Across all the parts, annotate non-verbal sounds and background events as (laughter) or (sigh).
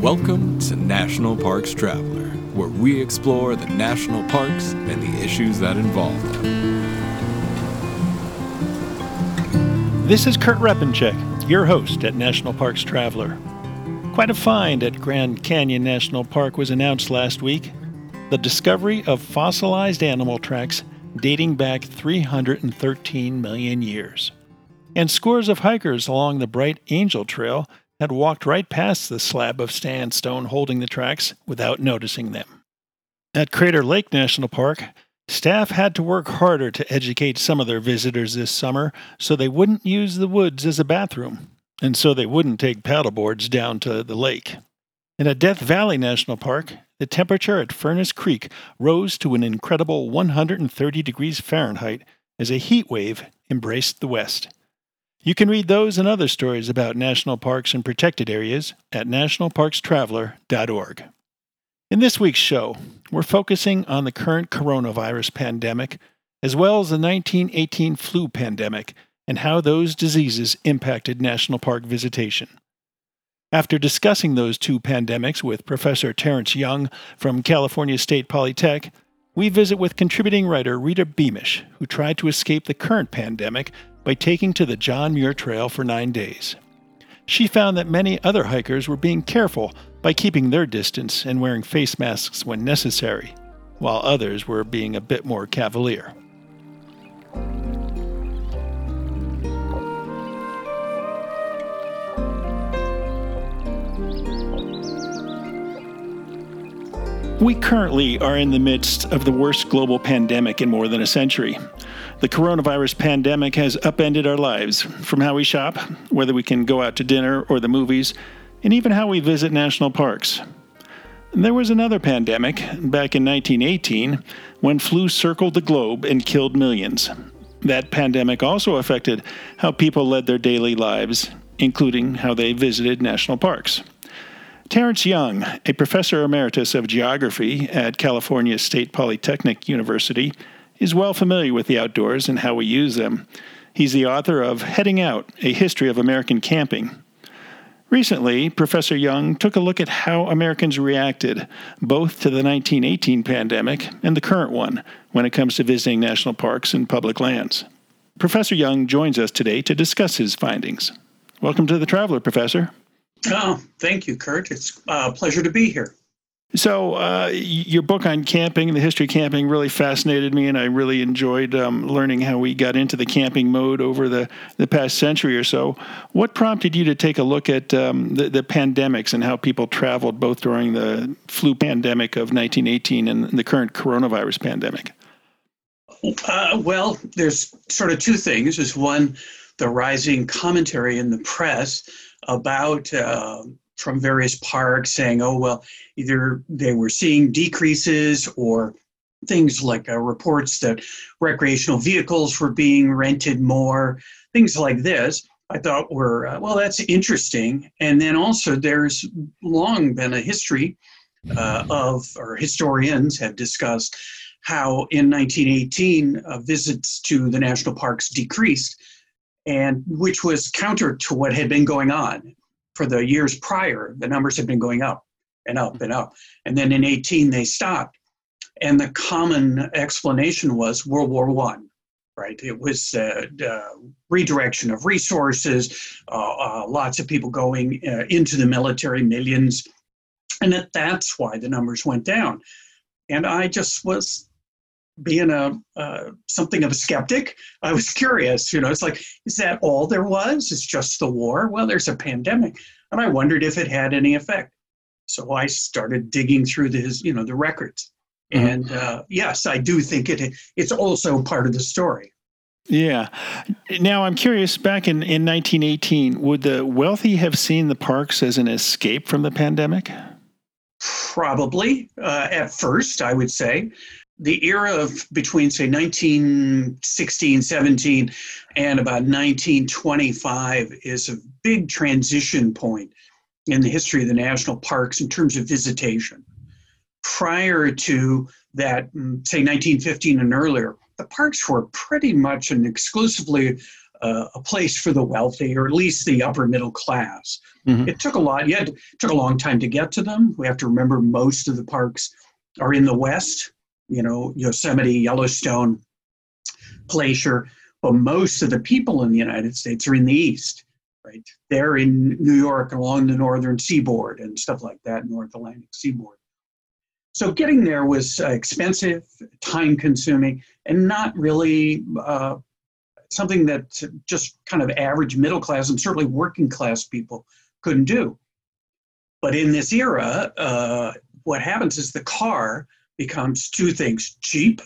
Welcome to National Parks Traveler, where we explore the national parks and the issues that involve them. This is Kurt Repanshek, your host at National Parks Traveler. Quite a find at Grand Canyon National Park was announced last week the discovery of fossilized animal tracks dating back 313 million years. And scores of hikers along the Bright Angel Trail had walked right past the slab of sandstone holding the tracks without noticing them. At Crater Lake National Park, staff had to work harder to educate some of their visitors this summer so they wouldn't use the woods as a bathroom, and so they wouldn't take paddleboards down to the lake. And at Death Valley National Park, the temperature at Furnace Creek rose to an incredible 130 degrees Fahrenheit as a heat wave embraced the West. You can read those and other stories about national parks and protected areas at nationalparkstraveler.org. In this week's show, we're focusing on the current coronavirus pandemic, as well as the 1918 flu pandemic and how those diseases impacted national park visitation. After discussing those two pandemics with Professor Terrence Young from California State Polytech, we visit with contributing writer Rita Beamish, who tried to escape the current pandemic by taking to the John Muir Trail for nine days. She found that many other hikers were being careful by keeping their distance and wearing face masks when necessary, while others were being a bit more cavalier. We currently are in the midst of the worst global pandemic in more than a century. The coronavirus pandemic has upended our lives, from how we shop, whether we can go out to dinner or the movies, and even how we visit national parks. There was another pandemic back in 1918 when flu circled the globe and killed millions. That pandemic also affected how people led their daily lives, including how they visited national parks. Terrence Young, a professor emeritus of geography at California State Polytechnic University, is well familiar with the outdoors and how we use them. He's the author of Heading Out A History of American Camping. Recently, Professor Young took a look at how Americans reacted both to the 1918 pandemic and the current one when it comes to visiting national parks and public lands. Professor Young joins us today to discuss his findings. Welcome to the Traveler, Professor. Oh, thank you, Kurt. It's a pleasure to be here. So, uh, your book on camping, the history of camping, really fascinated me, and I really enjoyed um, learning how we got into the camping mode over the, the past century or so. What prompted you to take a look at um, the, the pandemics and how people traveled both during the flu pandemic of 1918 and the current coronavirus pandemic? Uh, well, there's sort of two things. There's one, the rising commentary in the press about uh, from various parks saying, oh, well, either they were seeing decreases or things like uh, reports that recreational vehicles were being rented more, things like this. I thought were, uh, well, that's interesting. And then also, there's long been a history uh, of, or historians have discussed how in 1918 uh, visits to the national parks decreased and which was counter to what had been going on for the years prior. The numbers had been going up and up and up. And then in 18, they stopped. And the common explanation was World War One, right? It was uh, uh, redirection of resources, uh, uh lots of people going uh, into the military, millions. And that, that's why the numbers went down. And I just was being a uh, something of a skeptic, I was curious. You know, it's like, is that all there was? It's just the war? Well, there's a pandemic, and I wondered if it had any effect. So I started digging through the you know the records, mm-hmm. and uh, yes, I do think it it's also part of the story. Yeah. Now I'm curious. Back in, in 1918, would the wealthy have seen the parks as an escape from the pandemic? Probably uh, at first, I would say the era of between say 1916 17 and about 1925 is a big transition point in the history of the national parks in terms of visitation prior to that mm, say 1915 and earlier the parks were pretty much an exclusively uh, a place for the wealthy or at least the upper middle class. Mm-hmm. It took a lot. Yeah, it took a long time to get to them. We have to remember most of the parks are in the west. You know, Yosemite, Yellowstone, Glacier, but most of the people in the United States are in the east. Right, they're in New York along the northern seaboard and stuff like that, North Atlantic seaboard. So getting there was uh, expensive, time consuming, and not really uh, something that just kind of average middle class and certainly working class people couldn't do. But in this era, uh, what happens is the car becomes two things cheap,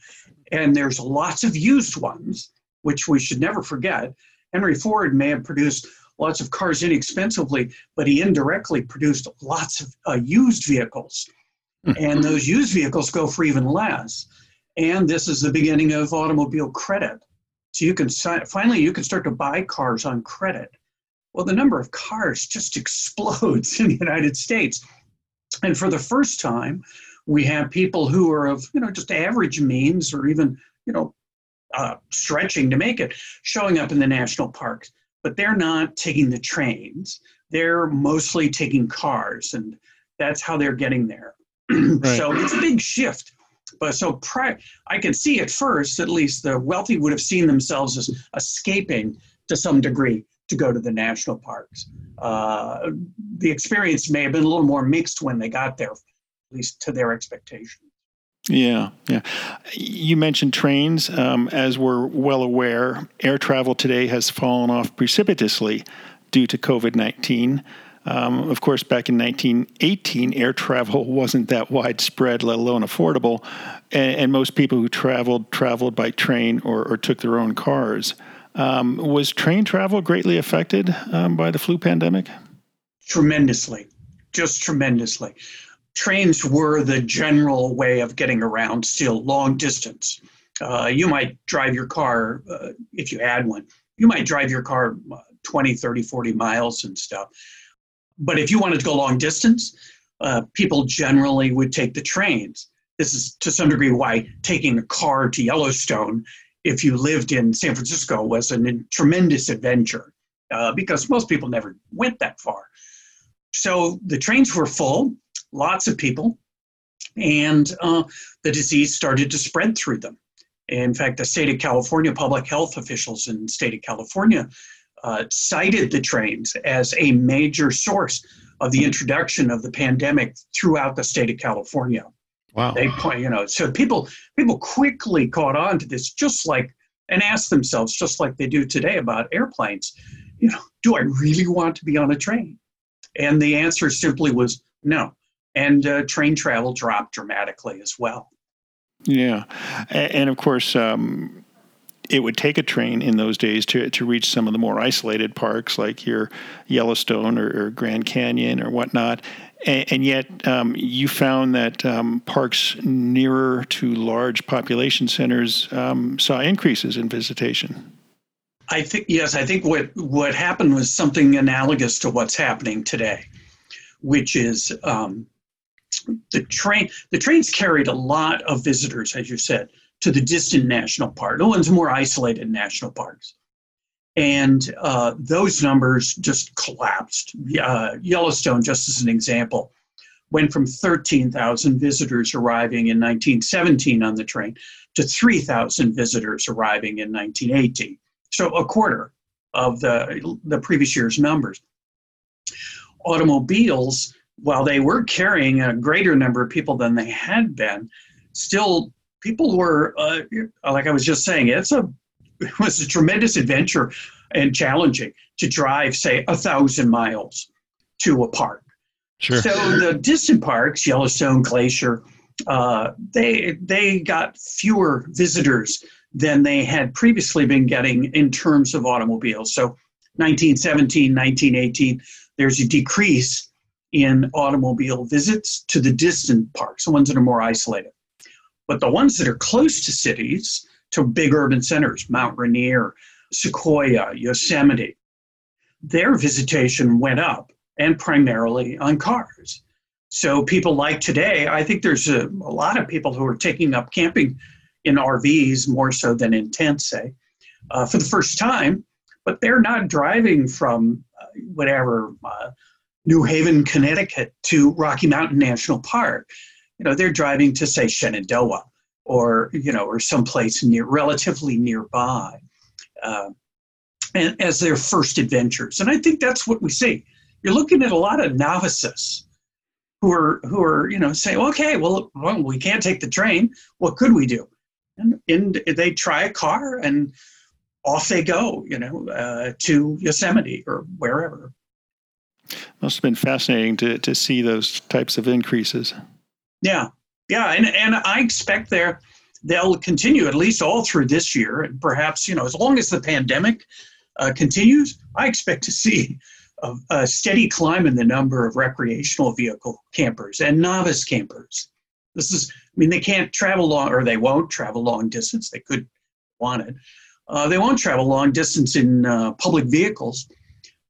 (laughs) and there's lots of used ones, which we should never forget. Henry Ford may have produced lots of cars inexpensively, but he indirectly produced lots of uh, used vehicles. and those used vehicles go for even less. And this is the beginning of automobile credit. So you can finally you can start to buy cars on credit. Well, the number of cars just (laughs) explodes in the United States. And for the first time, we have people who are of you know just average means or even you know uh, stretching to make it showing up in the national parks. But they're not taking the trains. They're mostly taking cars and that's how they're getting there. (clears throat) Right. so it's a big shift. But so pri- I can see at first, at least, the wealthy would have seen themselves as escaping to some degree to go to the national parks. Uh, the experience may have been a little more mixed when they got there, least to their expectations. Yeah, yeah. You mentioned trains. Um, as we're well aware, air travel today has fallen off precipitously due to COVID 19. Um, of course, back in 1918, air travel (laughs) wasn't that widespread, let alone affordable, and, and most people who traveled traveled by train or, or took their own cars. Um, was train travel greatly affected um, by the flu pandemic? Tremendously, just tremendously. Trains were the general way of getting around still long distance. Uh, you might drive your car, uh, if you had one, you might drive your car uh, 20, 30, 40 miles and stuff. But if you wanted to go long distance, uh, people generally would take the trains. This is to some degree why taking a car to Yellowstone, if you lived in San Francisco, was a tremendous adventure uh, because most people never went that far. So the trains were full, lots of people, and uh, the disease started to spread through them. In fact, the state of California public health officials in the state of California uh, cited the trains as a major source of the introduction of the pandemic throughout the state of California. Wow. They point, you know, so people people quickly caught on to this, just like and asked themselves, just like they do today about airplanes, you know, do I really want to be on a train? And the answer simply was no. And uh, train travel dropped dramatically as well. Yeah, and of course, um, it would take a train in those days to, to reach some of the more isolated parks like your Yellowstone or, or Grand Canyon or whatnot. And, and yet, um, you found that um, parks nearer to large population centers um, saw increases in visitation. I think yes. I think what what happened was something analogous to what's happening today, which is um, the train. The trains carried a lot of visitors, as you said, to the distant national park, the ones more isolated national parks. And uh, those numbers just collapsed. Uh, Yellowstone, just as an example, went from 13,000 visitors arriving in 1917 on the train to 3,000 visitors arriving in 1918. So a quarter of the, the previous year's numbers. Automobiles, while they were carrying a greater number of people than they had been, still people were uh, like I was just saying, it's a it was a tremendous adventure and challenging to drive, say, a thousand miles to a park. Sure. So the distant parks, Yellowstone, Glacier, uh, they they got fewer visitors than they had previously been getting in terms of automobiles. So 1917, 1918, there's a decrease in automobile visits to the distant parks, the ones that are more isolated. But the ones that are close to cities, to big urban centers, Mount Rainier, Sequoia, Yosemite, their visitation went up and primarily on cars. So people like today, I think there's a, a lot of people who are taking up camping in RVs more so than in tents, say. uh, for the first time, but they're not driving from uh, whatever uh, New Haven, Connecticut to Rocky Mountain National Park. You know, they're driving to say Shenandoah or you know or someplace near relatively nearby uh, and as their first adventures. And i think that's what we see. You're looking at a lot of novices who are who are you know saying okay well, well we can't take the train. What could we do? And, and they try a car and off they go you know uh, to yosemite or wherever must have been fascinating to, to see those types of increases yeah yeah, and, and I expect there they'll continue at least all through this year, and perhaps you know as long as the pandemic uh, continues, I expect to see a, a, steady climb in the number of recreational vehicle campers and novice campers. This is, I mean, they can't travel long, or they won't travel long distance. They could want it. Uh, they won't travel long distance in uh, public vehicles,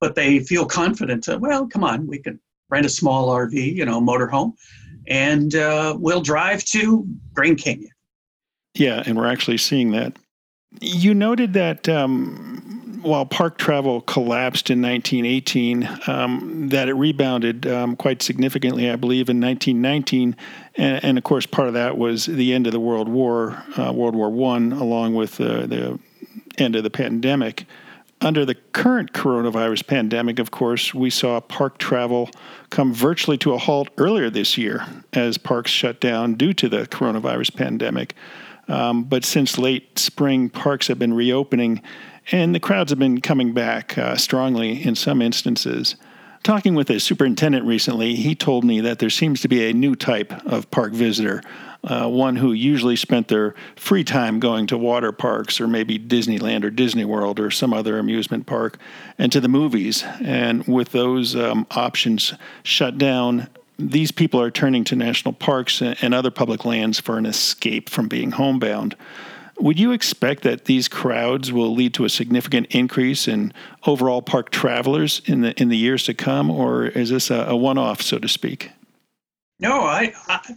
but they feel confident. That, well, come on, we can rent a small RV, you know, motorhome, and uh, we'll drive to Grand Canyon. Yeah, and we're actually seeing that. You noted that um, while park travel collapsed in 1918, um, that it rebounded um, quite significantly, I believe, in 1919, and, and, of course, part of that was the end of the World War, uh, World War One, along with uh, the end of the pandemic. Under the current coronavirus pandemic, of course, we saw park travel come virtually to a halt earlier this year as parks shut down due to the coronavirus pandemic. Um, but since late spring, parks have been reopening and the crowds have been coming back uh, strongly in some instances. Talking with a superintendent recently, he told me that there seems to be a new type of park visitor uh, one who usually spent their free time going to water parks or maybe Disneyland or Disney World or some other amusement park and to the movies. And with those um, options shut down, these people are turning to national parks and other public lands for an escape from being homebound. Would you expect that these crowds will lead to a significant increase in overall park travelers in the in the years to come, or is this a, a one-off, so to speak? No, I, I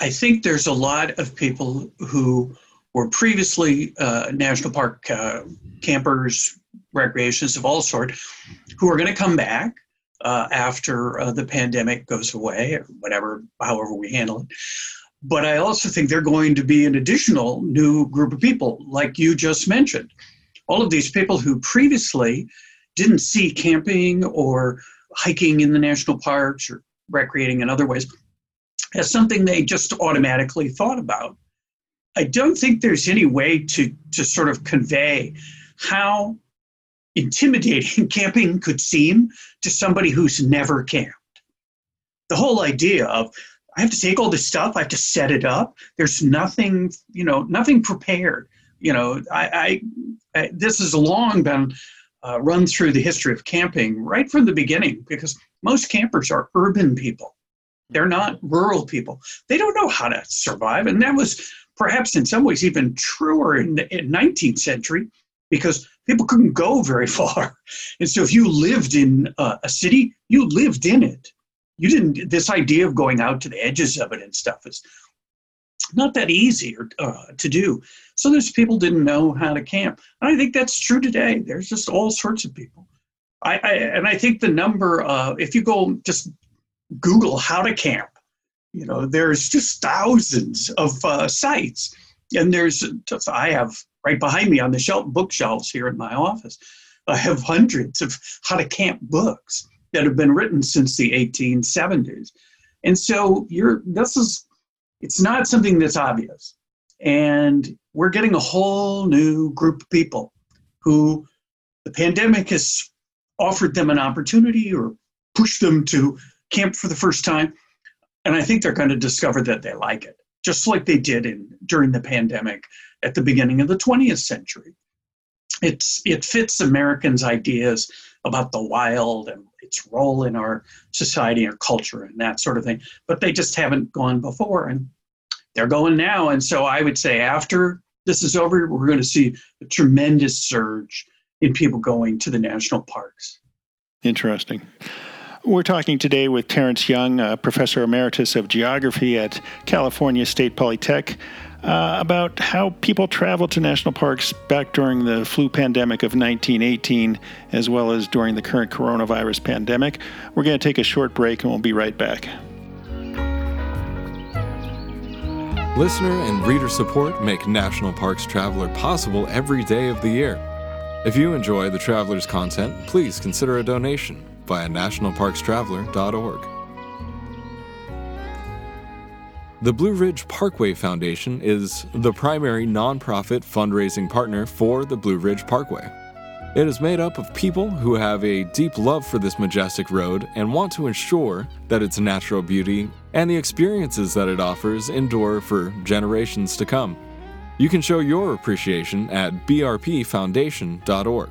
I think there's a lot of people who were previously uh, national park uh, campers, recreationists of all sorts, who are going to come back uh, after uh, the pandemic goes away, or whatever, however we handle it. But I also think they're going to be an additional new group of people, like you just mentioned. All of these people who previously didn't see camping or hiking in the national parks or recreating in other ways as something they just automatically thought about. I don't think there's any way to, to sort of convey how intimidating (laughs) camping could seem to somebody who's never camped. The whole idea of I have to take all this stuff, I have to set it up. There's nothing, you know, nothing prepared. You know, I, I, I this has long been uh, run through the history of camping right from the beginning because most campers are urban people. They're not rural people. They don't know how to survive. And that was perhaps in some ways even truer in the 19th century because people couldn't go very (laughs) far. And so if you lived in uh, a city, you lived in it. You didn't, this idea of going out to the edges of it and stuff is not that easy or, uh, to do. So there's people didn't know how to camp. And I think that's true today. There's just all sorts of people. I, I and I think the number, uh, if you go just Google how to camp. You know, there's just thousands of uh, sites, and there's I have right behind me on the shelf bookshelves here in my office. I have hundreds of how to camp books that have been written since the 1870s, and so you're this is it's not something that's obvious, and we're getting a whole new group of people who the pandemic has offered them an opportunity or pushed them to camp for the first time, and I think they're going to discover that they like it, just like they did in during the pandemic at the beginning of the 20th century. It's it fits Americans' ideas about the wild and its role in our society and culture and that sort of thing, but they just haven't gone before, and they're going now. And so I would say after this is over, we're going to see a tremendous surge in people going to the national parks. Interesting. We're talking today with Terrence Young, professor emeritus of geography at California State Polytech. uh, about how people traveled to national parks back during the flu pandemic of 1918, as well as during the current coronavirus pandemic. We're going to take a short break and we'll be right back. Listener and reader support make National Parks Traveler possible every day of the year. If you enjoy the Traveler's content, please consider a donation via nationalparkstraveler.org. The Blue Ridge Parkway Foundation is the primary nonprofit fundraising partner for the Blue Ridge Parkway. It is made up of people who have a deep love for this majestic road and want to ensure that its natural beauty and the experiences that it offers endure for generations to come. You can show your appreciation at brpfoundation.org.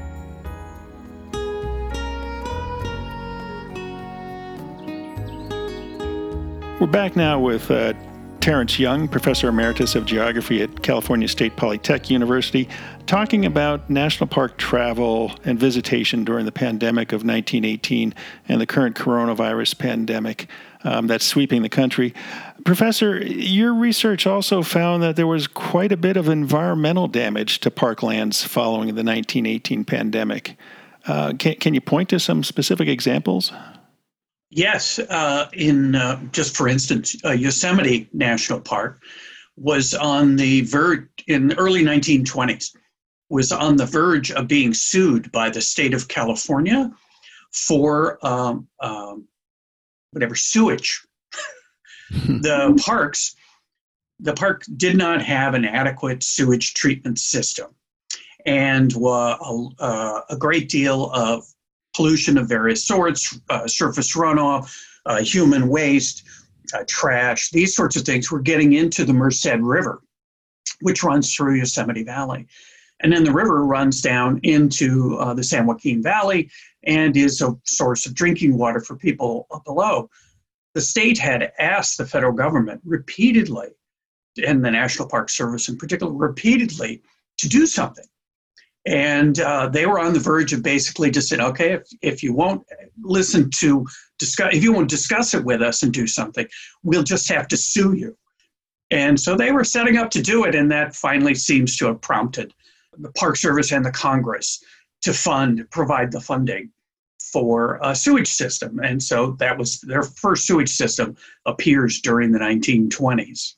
We're back now with uh, Terrence Young, Professor Emeritus of Geography at California State Polytech University, talking about national park travel and visitation during the pandemic of 1918 and the current coronavirus pandemic um, that's sweeping the country. Professor, your research also found that there was quite a bit of environmental damage to parklands following the 1918 pandemic. Uh, can, can you point to some specific examples? Yes, uh, in uh, just for instance, uh, Yosemite National Park was on the verge in the early 1920s was on the verge of being sued by the state of California for um, um, whatever sewage. (laughs) the parks, the park did not have an adequate sewage treatment system, and uh, a, a great deal of pollution of various sorts, uh, surface runoff, uh, human waste, uh, trash, these sorts of things were getting into the Merced River, which runs through Yosemite Valley. And then the river runs down into uh, the San Joaquin Valley and is a source of drinking water for people below. The state had asked the federal government repeatedly, and the National Park Service in particular, repeatedly to do something and uh, they were on the verge of basically just saying, okay, if, if you won't listen to discuss, if you won't discuss it with us and do something, we'll just have to sue you. And so they were setting up to do it, and that finally seems to have prompted the Park Service and the Congress to fund, provide the funding for a sewage system. And so that was their first sewage system appears during the 1920s.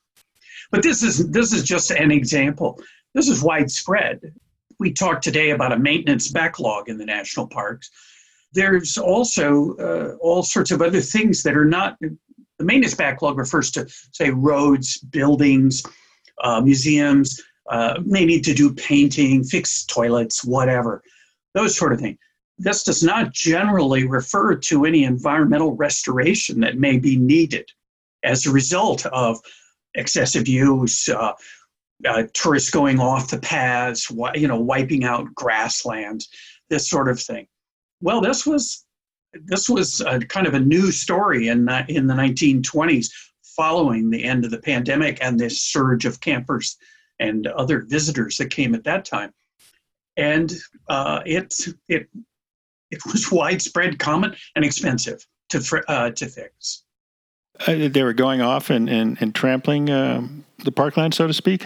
But this is this is just an example. This is widespread we talked today about a maintenance backlog in the national parks. There's also uh, all sorts of other things that are not. The maintenance backlog refers to, say, roads, buildings, uh, museums, uh, may need to do painting, fix toilets, whatever, those sort of things. This does not generally refer to any environmental restoration that may be needed as a result of excessive use, uh, uh, tourists going off the paths, you know, wiping out grasslands, this sort of thing. Well, this was this was a, kind of a new story in in the 1920s, following the end of the pandemic and this surge of campers and other visitors that came at that time, and uh, it it it was widespread, common, and expensive to uh, to fix. Uh, they were going off and, and, and trampling um, the parkland, so to speak?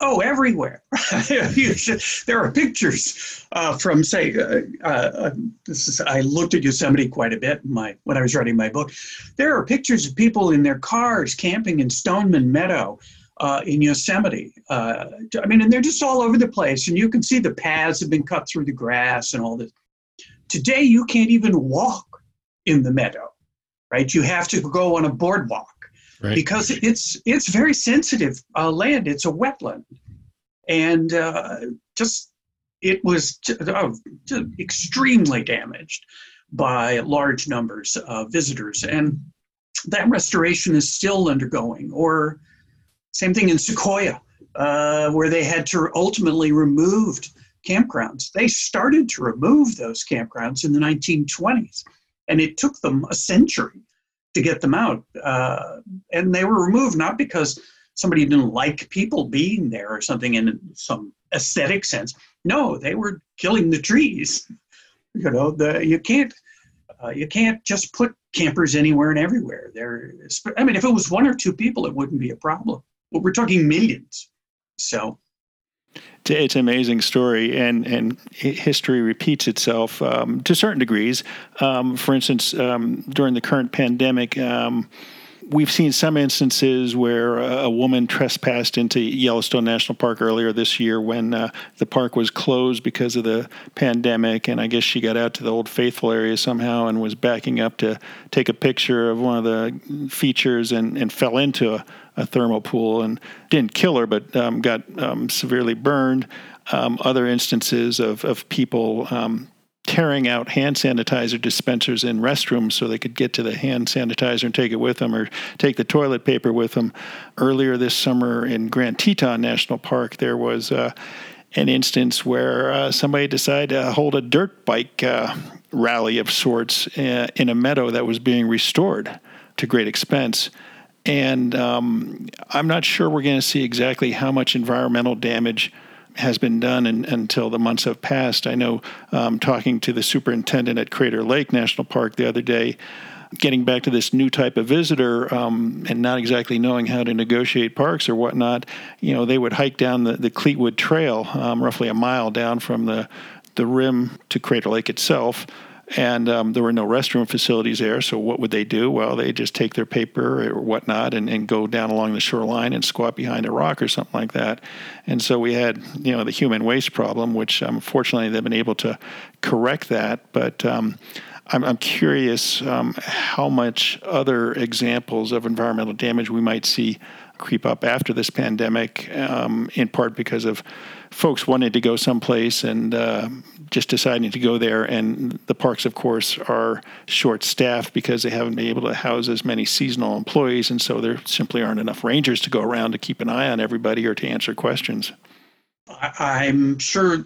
Oh, everywhere. (laughs) there are pictures uh, from, say, uh, uh, this is, I looked at Yosemite quite a bit my, when I was writing my book. There are pictures of people in their cars camping in Stoneman Meadow uh, in Yosemite. Uh, I mean, and they're just all over the place, and you can see the paths have been cut through the grass and all this. Today, you can't even walk in the meadow, right? You have to go on a boardwalk right. because it's it's very sensitive uh, land. It's a wetland, and uh, just it was uh, extremely damaged by large numbers of visitors, and that restoration is still undergoing. Or same thing in Sequoia, uh, where they had to ultimately removed campgrounds. They started to remove those campgrounds in the 1920s, and it took them a century to get them out. Uh, and they were removed not because somebody didn't like people being there or something in some aesthetic sense. No, they were killing the trees. (laughs) You know, the you can't uh, you can't just put campers anywhere and everywhere. There, I mean, if it was one or two people, it wouldn't be a problem. But we're talking millions. So it's an amazing story, and and history repeats itself um, to certain degrees. Um, for instance, um, during the current pandemic. We've seen some instances where a woman trespassed into Yellowstone National Park earlier this year when uh, the park was closed because of the pandemic. And I guess she got out to the Old Faithful area somehow and was backing up to take a picture of one of the features and, and fell into a, a thermal pool and didn't kill her, but um, got um, severely burned. Um, other instances of, of people um, tearing out hand sanitizer dispensers in restrooms so they could get to the hand sanitizer and take it with them or take the toilet paper with them. Earlier this summer in Grand Teton National Park, there was uh, an instance where uh, somebody decided to hold a dirt bike uh, rally of sorts uh, in a meadow that was being restored to great expense. And um, I'm not sure we're going to see exactly how much environmental damage has been done in, until the months have passed. I know um, talking to the superintendent at Crater Lake National Park the other day, getting back to this new type of visitor um, and not exactly knowing how to negotiate parks or whatnot, you know, they would hike down the, the Cleetwood Trail, um, roughly a mile down from the, the rim to Crater Lake itself and um, there were no restroom facilities there. So what would they do? Well, they just take their paper or whatnot and, and go down along the shoreline and squat behind a rock or something like that. And so we had you know the human waste problem, which unfortunately they've been able to correct that, but. Um, I'm, I'm, curious um, how much other examples of environmental damage we might see creep up after this pandemic, um, in part because of folks wanted to go someplace and uh, just deciding to go there. And the parks, of course, are short staffed because they haven't been able to house as many seasonal employees. And so there simply aren't enough rangers to go around to keep an eye on everybody or to answer questions. I'm sure,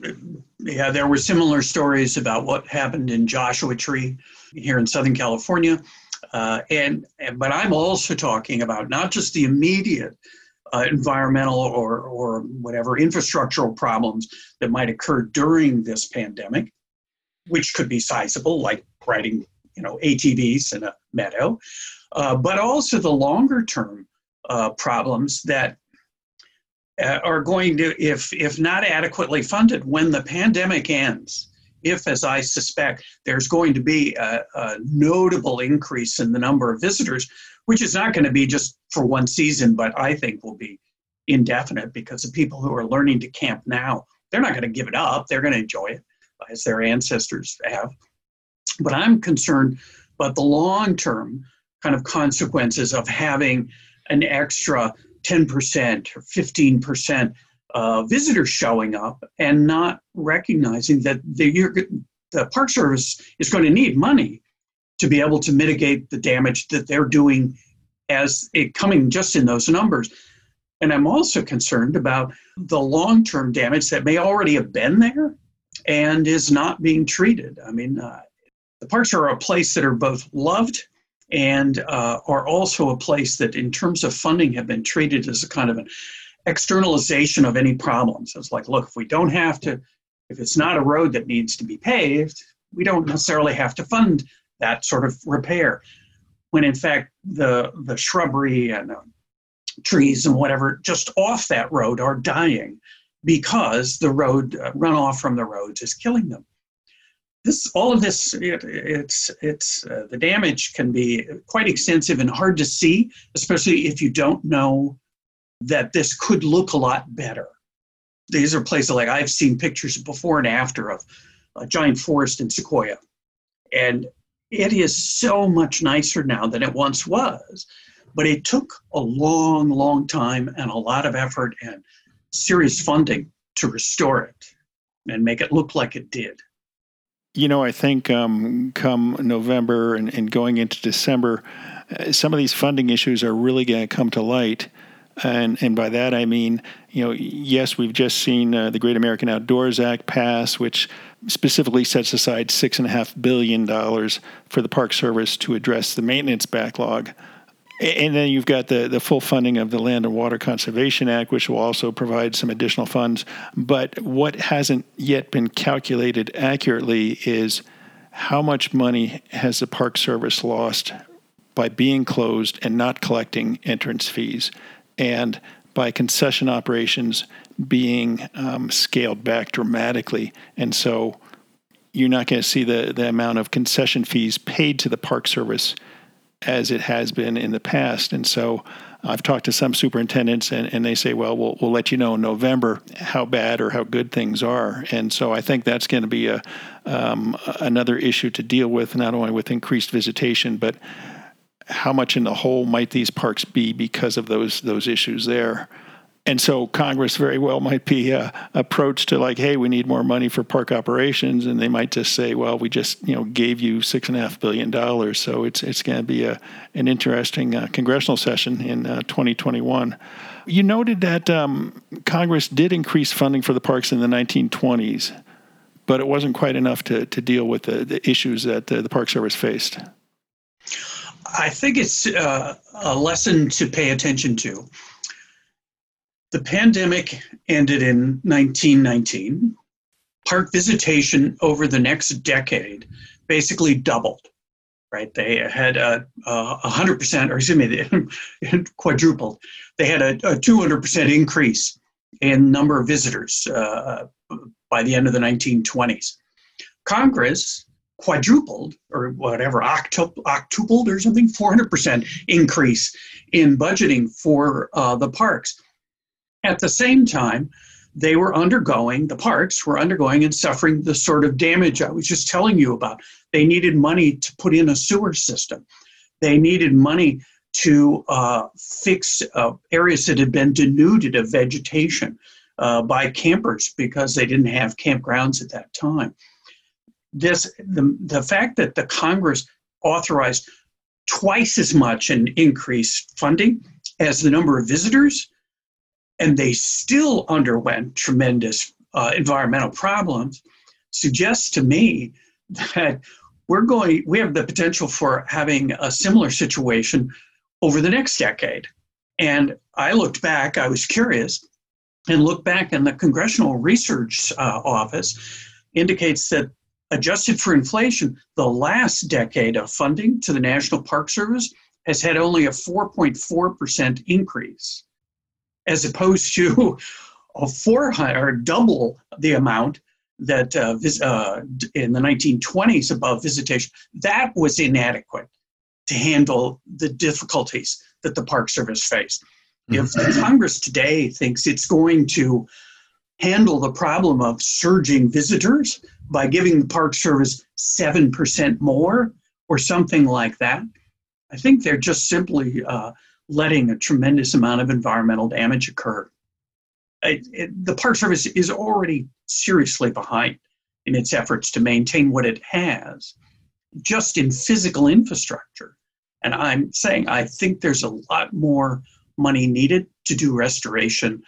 yeah, there were similar stories about what happened in Joshua Tree here in Southern California. Uh, and, and but I'm also talking about not just the immediate uh, environmental or, or whatever infrastructural problems that might occur during this pandemic, which could be sizable, like riding you know ATVs in a meadow, uh, but also the longer term uh, problems that uh, are going to, if if not adequately funded, when the pandemic ends. If, as I suspect, there's going to be a, a notable increase in the number of visitors, which is not going to be just for one season, but I think will be indefinite because the people who are learning to camp now, they're not going to give it up. They're going to enjoy it as their ancestors have. But I'm concerned about the long term kind of consequences of having an extra 10% or 15% uh, visitors showing up and not recognizing that the, the Park Service is going to need money to be able to mitigate the damage that they're doing as it coming just in those numbers. And I'm also concerned about the long term damage that may already have been there and is not being treated. I mean, uh, the parks are a place that are both loved and uh, are also a place that, in terms of funding, have been treated as a kind of an externalization of any problems. It's like, look, if we don't have to, if it's not a road that needs to be paved, we don't necessarily have to fund that sort of repair. When in fact, the the shrubbery and uh, trees and whatever just off that road are dying because the road uh, runoff from the roads is killing them. This, all of this, it, it's, it's uh, the damage can be quite extensive and hard to see, especially if you don't know that this could look a lot better. These are places like I've seen pictures before and after of a giant forest in Sequoia, and it is so much nicer now than it once was. But it took a long, long time and a lot of effort and serious funding to restore it and make it look like it did. You know, I think um, come November and, and, going into December, uh, some of these funding issues are really going to come to light. And, and by that I mean, you know, yes, we've just seen uh, the Great American Outdoors Act pass, which specifically sets aside six and a half billion dollars for the Park Service to address the maintenance backlog. And then you've got the, the full funding of the Land and Water Conservation Act, which will also provide some additional funds. But what hasn't yet been calculated accurately is how much money has the Park Service lost by being closed and not collecting entrance fees, and by concession operations being um, scaled back dramatically. And so you're not going to see the, the amount of concession fees paid to the Park Service as it has been in the past. And so I've talked to some superintendents and, and they say, well, well, we'll let you know in November how bad or how good things are. And so I think that's going to be a, um, another issue to deal with, not only with increased visitation, but how much in the hole might these parks be because of those those issues there and so Congress very well might be uh, approached to like, hey, we need more money for park operations, and they might just say, well, we just you know gave you six and a half billion dollars, so it's it's going to be a an interesting uh, congressional session in uh, 2021. You noted that um, Congress did increase funding for the parks in the 1920s, but it wasn't quite enough to to deal with the, the issues that the Park Service faced. I think it's uh, a lesson to pay attention to the pandemic ended in 1919. Park visitation over the next decade basically doubled, right? They had a, a 100%, or excuse me, (laughs) quadrupled. They had a, a 200% increase in number of visitors uh, by the end of the 1920s. Congress quadrupled or whatever, octupled or something, 400% increase in budgeting for uh, the parks. At the same time, they were undergoing, the parks were undergoing and suffering the sort of damage I was just telling you about. They needed money to put in a sewer system, they needed money to uh, fix uh, areas that had been denuded of vegetation uh, by campers because they didn't have campgrounds at that time. This, the, the fact that the Congress authorized twice as much in increased funding as the number of visitors and they still underwent tremendous uh, environmental problems suggests to me (laughs) that we're going we have the potential for having a similar situation over the next decade. And i looked back i was curious and looked back and the congressional research uh, office indicates that adjusted for inflation the last decade of funding to the national park service has had only a 4.4% increase as opposed to a 400 or double the amount that uh, uh, in the 1920s above visitation. That was inadequate to handle the difficulties that the Park Service faced. Mm-hmm. If the Congress today thinks it's going to handle the problem of surging visitors by giving the Park Service 7% more or something like that, I think they're just simply uh, letting a tremendous amount of environmental damage occur. It, it, the Park Service is already seriously behind in its efforts to maintain what it has, just in physical infrastructure. And I'm saying I think there's a lot more money needed to do restoration,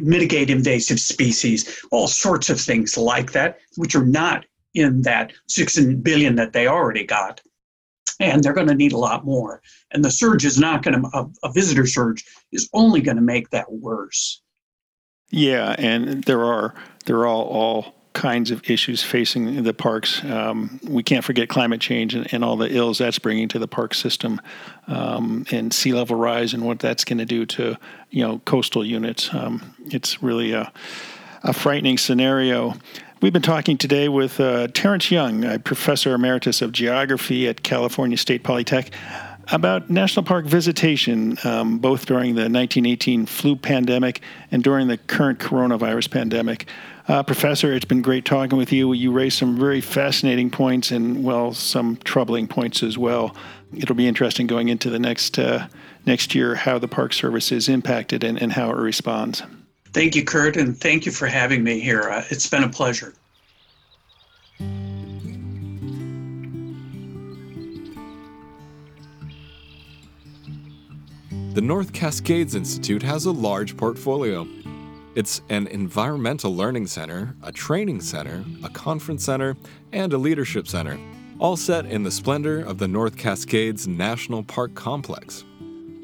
mitigate invasive species, all sorts of things like that, which are not in that six billion that they already got and they're going to need a lot more. And the surge is not going to, a, a visitor surge is only going to make that worse. Yeah, and there are there are all, all kinds of issues facing the parks. Um, we can't forget climate change and, and, all the ills that's bringing to the park system, um, and sea level rise and what that's going to do to you know coastal units. Um, it's really a, a frightening scenario. We've been talking today with uh, Terrence Young, a professor emeritus of geography at California State Polytech about national park visitation, um, both during the 1918 flu pandemic and during the current coronavirus pandemic. Uh, Professor, it's been great talking with you. You raised some very fascinating points and, well, some troubling points as well. It'll be interesting going into the next uh, next year how the Park Service is impacted and, and how it responds. Thank you, Kurt, and thank you for having me here. Uh, it's been a pleasure. The North Cascades Institute has a large portfolio. It's an environmental learning center, a training center, a conference center, and a leadership center, all set in the splendor of the North Cascades National Park Complex.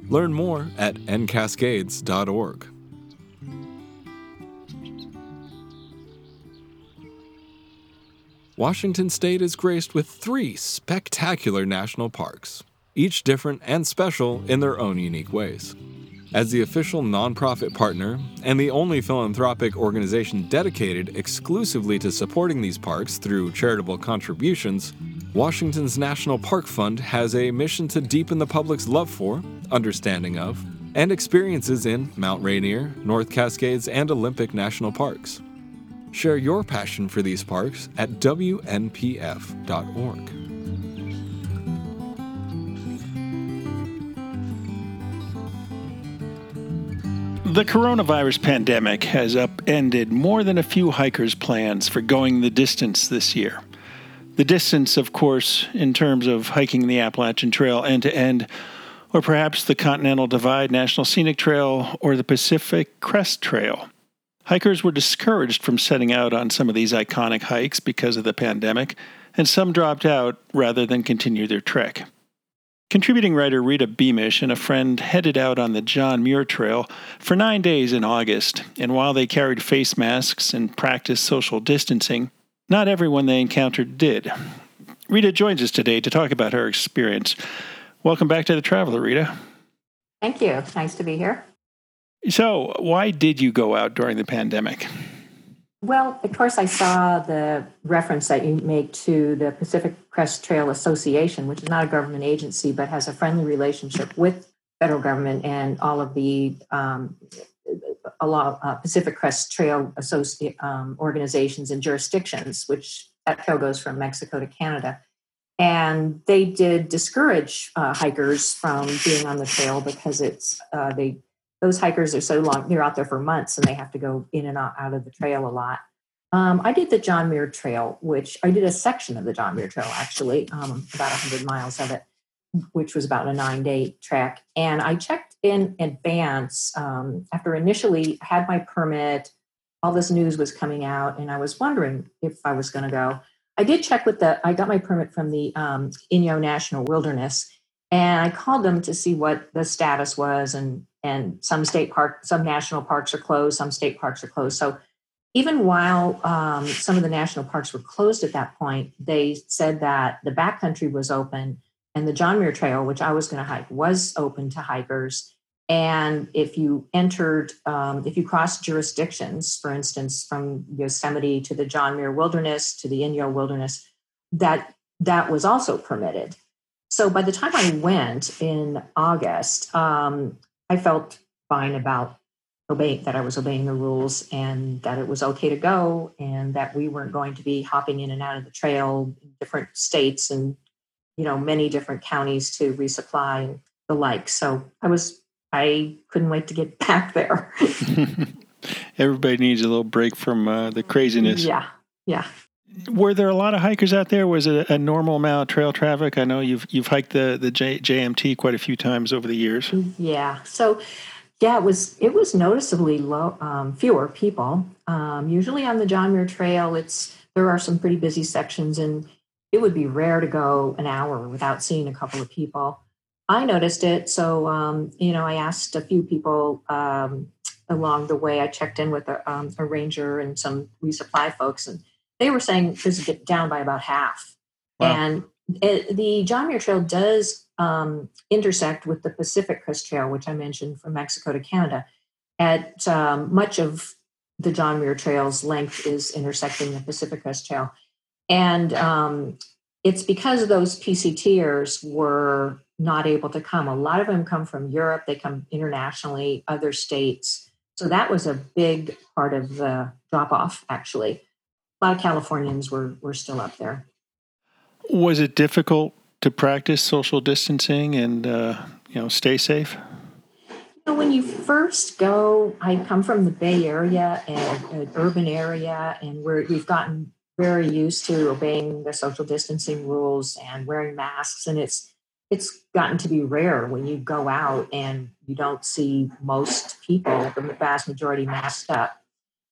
Learn more at ncascades.org. Washington State is graced with three spectacular national parks each different and special in their own unique ways. As the official nonprofit partner and the only philanthropic organization dedicated exclusively to supporting these parks through charitable contributions, Washington's National Park Fund has a mission to deepen the public's love for, understanding of, and experiences in Mount Rainier, North Cascades, and Olympic National Parks. Share your passion for these parks at WNPF.org. The coronavirus pandemic has upended more than a few hikers' plans for going the distance this year. The distance, of course, in terms of hiking the Appalachian Trail end to end, or perhaps the Continental Divide National Scenic Trail or the Pacific Crest Trail. Hikers were discouraged from setting out on some of these iconic hikes because of the pandemic, and some dropped out rather than continue their trek. Contributing writer Rita Beamish and a friend headed out on the John Muir Trail for nine days in August, and while they carried face masks and practiced social distancing, not everyone they encountered did. Rita joins us today to talk about her experience. Welcome back to the Traveler, Rita. Thank you. Nice to be here. So, why did you go out during the pandemic? Well, of course, I saw the reference that you make to the Pacific Crest Trail Association, which is not a government agency but has a friendly relationship with federal government and all of the um, uh, Pacific Crest Trail Associ- um, organizations and jurisdictions, which that trail goes from Mexico to Canada. And they did discourage uh, hikers from being on the trail because it's uh, they those hikers are so long, they're out there for months and they have to go in and out, of the trail a lot. Um, I did the John Muir Trail, which I did a section of the John Muir Trail actually, um, about 100 miles of it, which was about a nine day trek. And I checked in advance um, after initially had my permit. All this news was coming out, and I was wondering if I was going to go. I did check with the, I got my permit from the um, Inyo National Wilderness, and I called them to see what the status was and and some state park, some national parks are closed, some state parks are closed. So even while um, some of the national parks were closed at that point, they said that the backcountry was open and the John Muir Trail, which I was going to hike, was open to hikers. And if you entered, um, if you crossed jurisdictions, for instance, from Yosemite to the John Muir Wilderness to the Inyo Wilderness, that that was also permitted. So by the time I went in August, um, I felt fine about obeying that I was obeying the rules and that it was okay to go and that we weren't going to be hopping in and out of the trail in different states and you know many different counties to resupply and the like. So I was I couldn't wait to get (laughs) back there. (laughs) Everybody needs a little break from uh, the craziness. Yeah, yeah. Were there a lot of hikers out there? Was it a normal amount of trail traffic? I know you've you've hiked the the J, JMT quite a few times over the years. Yeah. So yeah, it was it was noticeably low, um, fewer people. Um, usually on the John Muir Trail, it's there are some pretty busy sections, and it would be rare to go an hour without seeing a couple of people. I noticed it, so um, you know, I asked a few people um, along the way. I checked in with a, um, a ranger and some resupply folks, and they were saying this is down by about half. Wow. And it, the John Muir Trail does um, intersect with the Pacific Crest Trail, which I mentioned from Mexico to Canada. At um, much of the John Muir Trail's length is intersecting the Pacific Crest Trail. And um, it's because those PCTers were not able to come. A lot of them come from Europe, they come internationally, other states. So that was a big part of the drop off, actually. A lot of Californians were, were still up there. Was it difficult to practice social distancing and uh, you know stay safe? You know, when you first go, I come from the Bay Area and an urban area, and we're, we've gotten very used to obeying the social distancing rules and wearing masks, and it's it's gotten to be rare when you go out and you don't see most people, the vast majority masked up.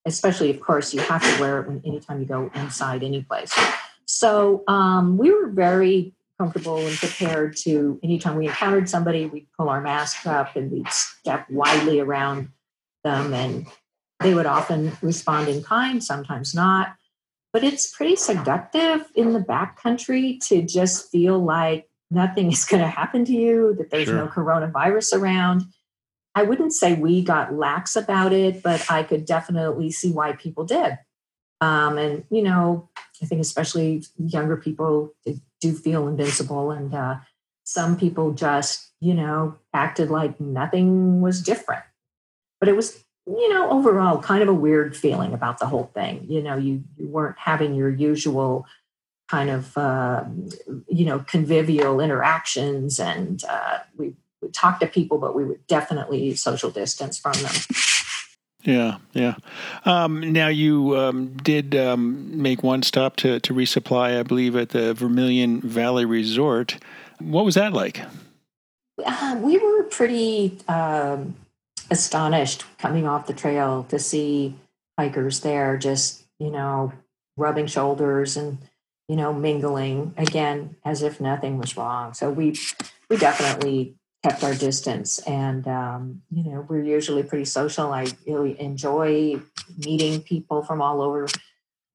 Especially, of course, you have to wear it when, anytime you go inside any place. So um, we were very comfortable and prepared to, anytime we encountered somebody, we'd pull our mask up and we'd step widely around them. And they would often respond in kind, sometimes not. But it's pretty seductive in the backcountry to just feel like nothing is going to happen to you, that there's sure. no coronavirus around. I wouldn't say we got lax about it, but I could definitely see why people did. Um, and, you know, I think especially younger people do feel invincible. And uh, some people just, you know, acted like nothing was different. But it was, you know, overall kind of a weird feeling about the whole thing. You know, you, you weren't having your usual kind of uh, you know convivial interactions and uh, we talk to people but we would definitely social distance from them. Yeah yeah. Um, now you um, did um, make one stop to, to resupply i believe at the vermilion valley resort. What was that like? Uh, we were pretty um, astonished coming off the trail to see hikers there just you know rubbing shoulders and you know, mingling again as if nothing was wrong. So we we definitely kept our distance, and um, you know, we're usually pretty social. I really enjoy meeting people from all over,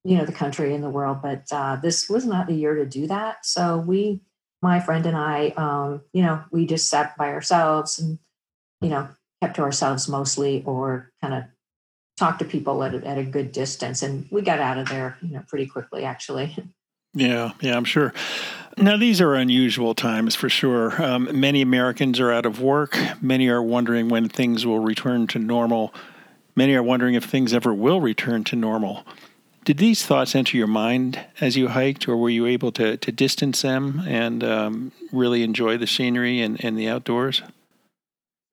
you know, the country and the world. But uh, this was not the year to do that. So we, my friend and I, um, you know, we just sat by ourselves and you know kept to ourselves mostly, or kind of talked to people at at a good distance, and we got out of there, you know, pretty quickly actually. Yeah, yeah, I'm sure. Now, these are unusual times for sure. Um, many Americans are out of work. Many are wondering when things will return to normal. Many are wondering if things ever will return to normal. Did these thoughts enter your mind as you hiked, or were you able to, to distance them and um, really enjoy the scenery and, and the outdoors?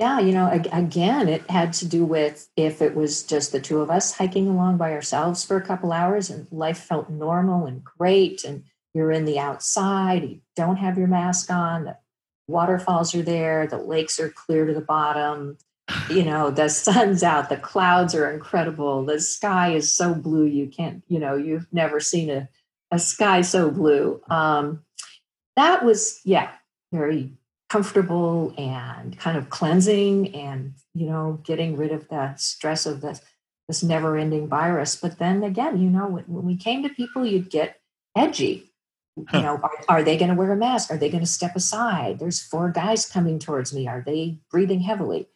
Yeah, you know, again, it had to do with if it was just the two of us hiking along by ourselves for a couple hours and life felt normal and great, and you're in the outside, you don't have your mask on, the waterfalls are there, the lakes are clear to the bottom, you know, the (laughs) sun's out, the clouds are incredible, the sky is so blue, you can't, you know, you've never seen a, a sky so blue. Um, that was, yeah, very comfortable and kind of cleansing and you know getting rid of the stress of this this never ending virus. But then again you know when, when we came to people you'd get edgy you know are, are they going to wear a mask are they going to step aside there's four guys coming towards me are they breathing heavily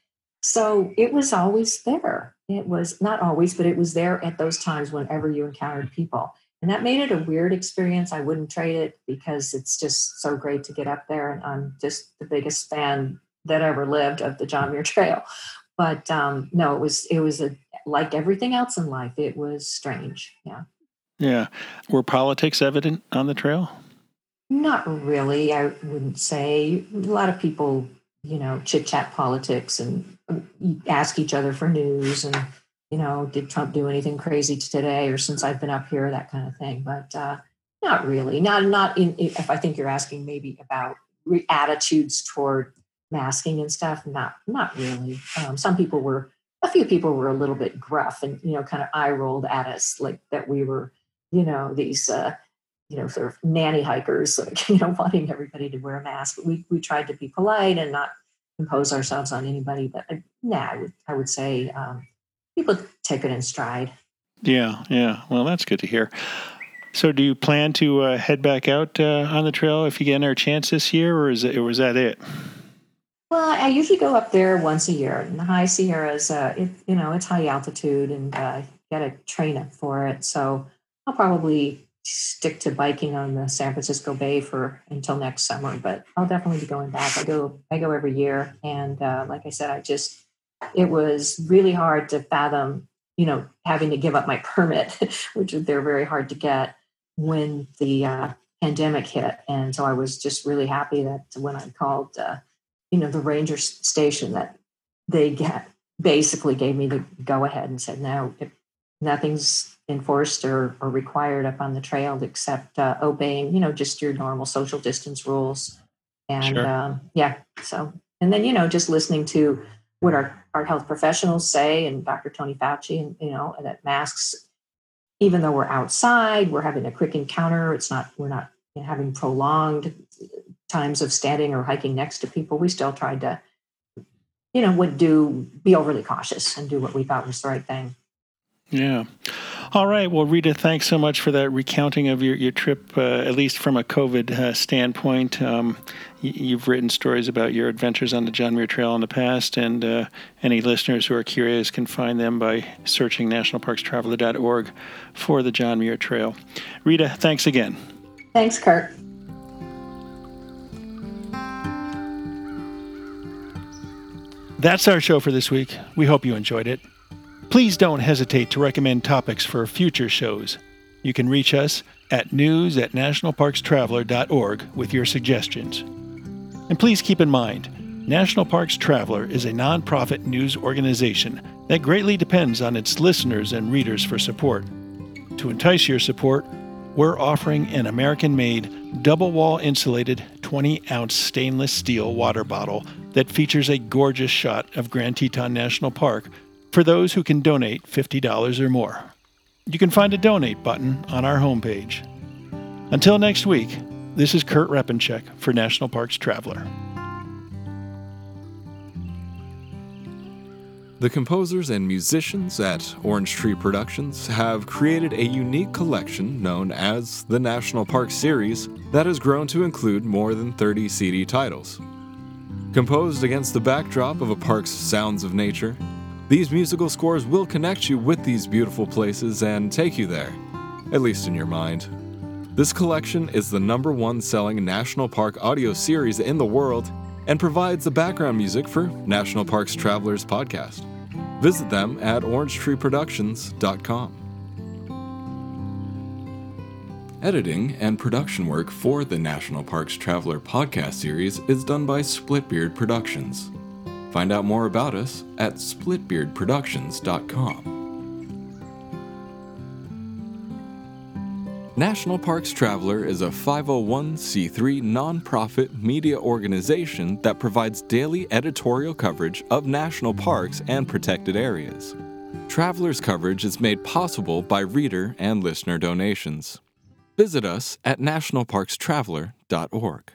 so it was always there it was not always but it was there at those times whenever you encountered people and that made it a weird experience. I wouldn't trade it because it's just so great to get up there. And I'm just the biggest fan that ever lived of the John Muir (laughs) Trail. But um, no, it was it was a like everything else in life. It was strange. Yeah. Yeah. Were politics evident on the trail? Not really. I wouldn't say. A lot of people, you know, chit chat politics and uh, ask each other for news and you know, did Trump do anything crazy today or since I've been up here, that kind of thing. But uh, not really. Not not in. If I think you're asking maybe about re- attitudes toward masking and stuff, not not really. Um, some people were. A few people were a little bit gruff and you know, kind of eye rolled at us, like that we were, you know, these. Uh, you know, sort of nanny hikers, like, (laughs) you know, wanting everybody to wear a mask. But we we tried to be polite and not impose ourselves on anybody. But uh, nah, I would I would say um, people take it in stride. Yeah, yeah. Well, that's good to hear. So, do you plan to uh, head back out uh, on the trail if you get another chance this year, or is it, or was that it? Well, I usually go up there once a year. In the High Sierras, uh, it, you know, it's high altitude, and uh, got to train up for it. So, I'll probably stick to biking on the San Francisco Bay for until next summer. But I'll definitely be going back. I go, I go every year, and uh, like I said, I just it was really hard to fathom, you know, having to give up my permit, (laughs) which they're very hard to get when the uh, pandemic hit. And so I was just really happy that when I called, uh, you know, the ranger station, that they get basically gave me the go ahead and said, no, nothing's enforced or, or required up on the trail except uh, obeying, you know, just your normal social distance rules. And sure. um, yeah, so, and then, you know, just listening to what our, our health professionals say and Dr. Tony Fauci, and, you know, that masks even though we're outside, we're having a quick encounter. It's not, we're not having prolonged times of standing or hiking next to people. We still tried to, you know, would do, be overly cautious and do what we thought was the right thing. Yeah. All right. Well, Rita, thanks so much for that recounting of your, your trip, uh, at least from a COVID uh, standpoint. Um, you've written stories about your adventures on the John Muir Trail in the past, and uh, any listeners who are curious can find them by searching nationalparkstraveler.org for the John Muir Trail. Rita, thanks again. Thanks, Kurt. That's our show for this week. We hope you enjoyed it. Please don't hesitate to recommend topics for future shows. You can reach us at news at nationalparkstraveler.org with your suggestions. And please keep in mind, National Parks Traveler is a nonprofit news organization that greatly depends on its listeners and readers for support. To entice your support, we're offering an American made, double wall insulated 20 ounce stainless steel water bottle that features a gorgeous shot of Grand Teton National Park for those who can donate $50 or more. You can find a donate button on our homepage. Until next week, this is Kurt Repanshek for National Parks Traveler. The composers and musicians at Orange Tree Productions have created a unique collection known as the National Park Series that has grown to include more than 30 CD titles. Composed against the backdrop of a park's sounds of nature, these musical scores will connect you with these beautiful places and take you there, at least in your mind. This collection is the number one selling national park audio series in the world and provides the background music for National Parks Travelers podcast. Visit them at orangetreeproductions.com. Editing and production work for the National Parks Traveler podcast series is done by Splitbeard Productions. Find out more about us at splitbeardproductions.com. National Parks Traveler is a 501c3 nonprofit media organization that provides daily editorial coverage of national parks and protected areas. Traveler's coverage is made possible by reader and listener donations. Visit us at nationalparkstraveler.org.